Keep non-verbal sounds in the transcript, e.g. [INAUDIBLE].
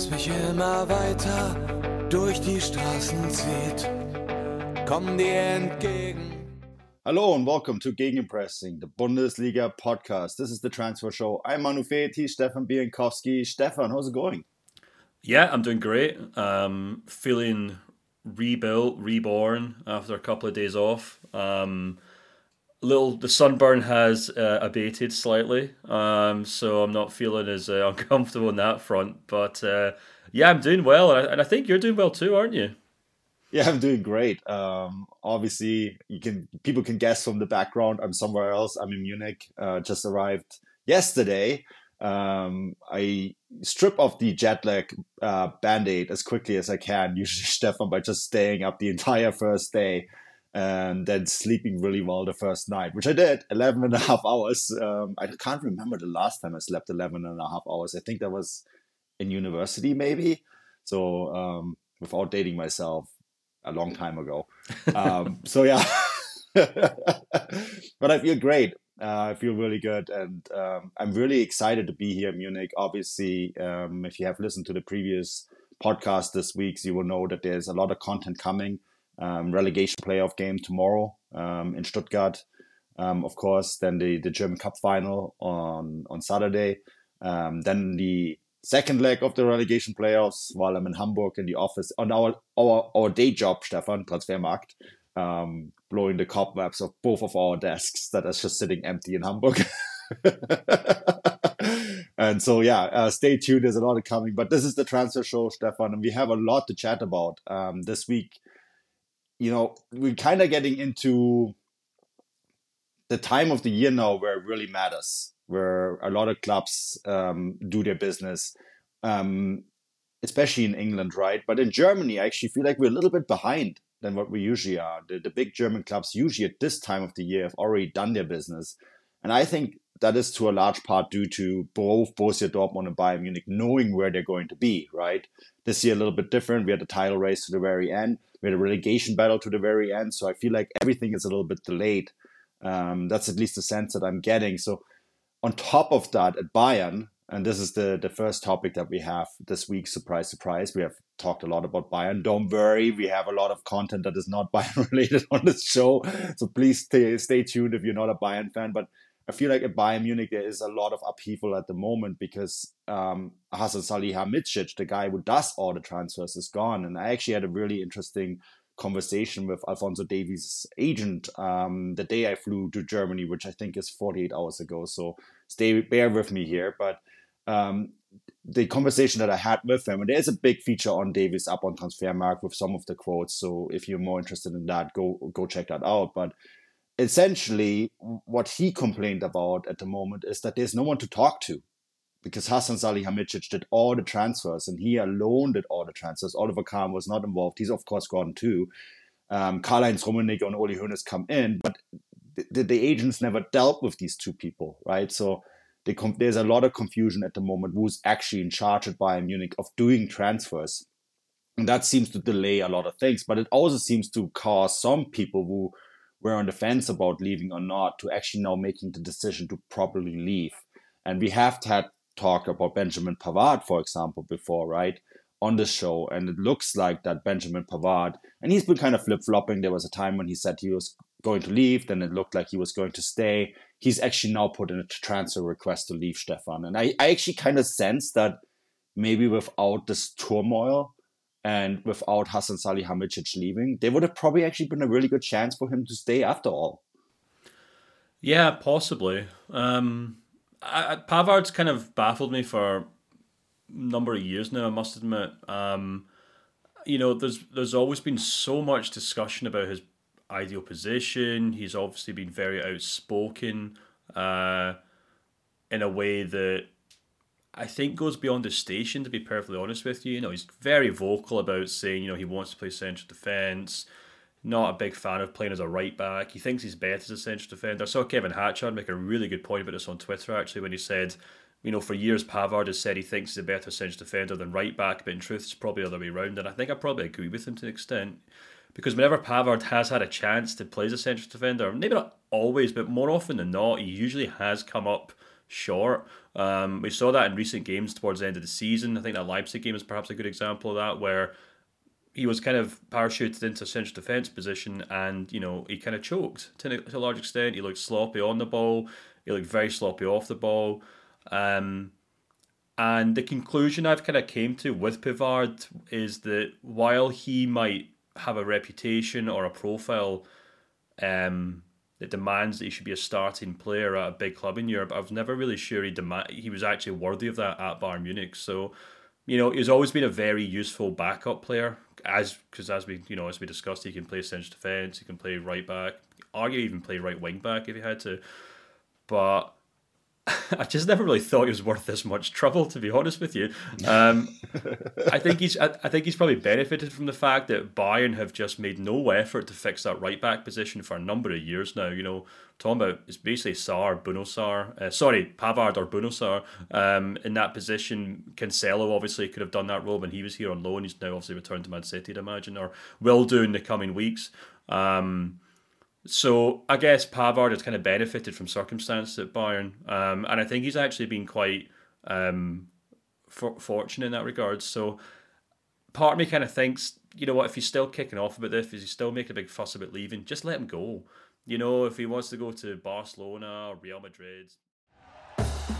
das mich immer weiter durch die Straßen zieht. Komm dir entgegen. Hello and welcome to Gegenpressing, the Bundesliga podcast. This is the transfer show. I'm Manu Feti, Stefan Biankowski. Stefan, how's it going? Yeah, I'm doing great. Um, feeling rebuilt, reborn after a couple of days off. Um, little the sunburn has uh, abated slightly, um, so I'm not feeling as uh, [LAUGHS] uncomfortable on that front. But uh, yeah, I'm doing well, and I, and I think you're doing well too, aren't you? Yeah, I'm doing great. Um, obviously, you can people can guess from the background. I'm somewhere else. I'm in Munich. Uh, just arrived yesterday. Um, I strip off the jet lag uh, band aid as quickly as I can, [LAUGHS] usually, Stefan, by just staying up the entire first day and then sleeping really well the first night, which I did 11 and a half hours. Um, I can't remember the last time I slept 11 and a half hours. I think that was in university, maybe. So, um, without dating myself, a long time ago. Um, [LAUGHS] so, yeah. [LAUGHS] but I feel great. Uh, I feel really good, and um, I'm really excited to be here in Munich. Obviously, um, if you have listened to the previous podcast this week, you will know that there's a lot of content coming. Um, relegation playoff game tomorrow um, in Stuttgart, um, of course. Then the, the German Cup final on on Saturday. Um, then the second leg of the relegation playoffs while I'm in Hamburg in the office on our our, our day job, Stefan Transfermarkt um, blowing the cobwebs of both of our desks that are just sitting empty in Hamburg. [LAUGHS] and so, yeah, uh, stay tuned. There's a lot of coming, but this is the transfer show, Stefan, and we have a lot to chat about um, this week. You know, we're kind of getting into the time of the year now where it really matters, where a lot of clubs um, do their business. Um, especially in England, right? But in Germany, I actually feel like we're a little bit behind than what we usually are. The, the big German clubs usually at this time of the year have already done their business. And I think that is to a large part due to both Borussia Dortmund and Bayern Munich knowing where they're going to be, right? This year a little bit different. We had a title race to the very end. We had a relegation battle to the very end. So I feel like everything is a little bit delayed. Um, that's at least the sense that I'm getting. So on top of that, at Bayern, and this is the the first topic that we have this week. Surprise, surprise! We have talked a lot about Bayern. Don't worry, we have a lot of content that is not [LAUGHS] Bayern related on this show. So please stay stay tuned if you're not a Bayern fan. But I feel like at Bayern Munich there is a lot of upheaval at the moment because um, Hasan Salihamidzic, the guy who does all the transfers, is gone. And I actually had a really interesting conversation with Alphonso Davies' agent um, the day I flew to Germany, which I think is 48 hours ago. So stay bear with me here, but um, the conversation that I had with him, and there's a big feature on Davies up on Transfermarkt with some of the quotes. So if you're more interested in that, go go check that out. But essentially, what he complained about at the moment is that there's no one to talk to because Hasan Salihamidzic did all the transfers and he alone did all the transfers. Oliver Kahn was not involved. He's of course gone too. Um, Karl-Heinz Rummenigge and Uli Hoeneß come in, but the, the agents never dealt with these two people, right? So there's a lot of confusion at the moment who's actually in charge at Bayern Munich of doing transfers. And that seems to delay a lot of things, but it also seems to cause some people who were on the fence about leaving or not to actually now making the decision to properly leave. And we have had talk about Benjamin Pavard, for example, before, right? On the show, and it looks like that Benjamin Pavard, and he's been kind of flip flopping. There was a time when he said he was going to leave, then it looked like he was going to stay he's actually now put in a transfer request to leave Stefan. And I, I actually kind of sense that maybe without this turmoil and without Hasan Salihamidzic leaving, there would have probably actually been a really good chance for him to stay after all. Yeah, possibly. Um, I, Pavard's kind of baffled me for a number of years now. I must admit. Um, you know, there's there's always been so much discussion about his ideal position. He's obviously been very outspoken uh, in a way that I think goes beyond the station. To be perfectly honest with you, you know, he's very vocal about saying, you know, he wants to play central defence. Not a big fan of playing as a right back. He thinks he's better as a central defender. I saw Kevin Hatchard make a really good point about this on Twitter actually when he said, you know, for years Pavard has said he thinks he's a better central defender than right back, but in truth it's probably the other way around. And I think I probably agree with him to an extent. Because whenever Pavard has had a chance to play as a central defender, maybe not always, but more often than not, he usually has come up short. Um, we saw that in recent games towards the end of the season. I think that Leipzig game is perhaps a good example of that, where he was kind of parachuted into a central defence position and, you know, he kind of choked to, a large extent. He looked sloppy on the ball, he looked very sloppy off the ball. Um, and the conclusion I've kind of came to with Pavard is that while he might have a reputation or a profile um, that demands that he should be a starting player at a big club in Europe, I was never really sure he demand he was actually worthy of that at Bayern Munich. So, you know, he's always been a very useful backup player as because as we you know as we discussed, he can play central defence, he can play right back, argue even play right wing back if he had to. But [LAUGHS] I just never really thought he was worth this much trouble, to be honest with you. Um, I think he's I, I, think he's probably benefited from the fact that Bayern have just made no effort to fix that right back position for a number of years now. You know, talking about it's basically Sar, Bouna Sarr, uh, sorry, Pavard or Bouna Sarr um, in that position. Cancelo obviously could have done that role when he was here on loan. He's now obviously returned to Man City, to imagine, or will do in the coming weeks. Um, so I guess Pavard has kind of benefited from circumstances at Bayern, um, and I think he's actually been quite um, for- fortunate in that regard. So part of me kind of thinks, you know what, if he's still kicking off about this, if he's still making a big fuss about leaving, just let him go. You know, if he wants to go to Barcelona or Real Madrid.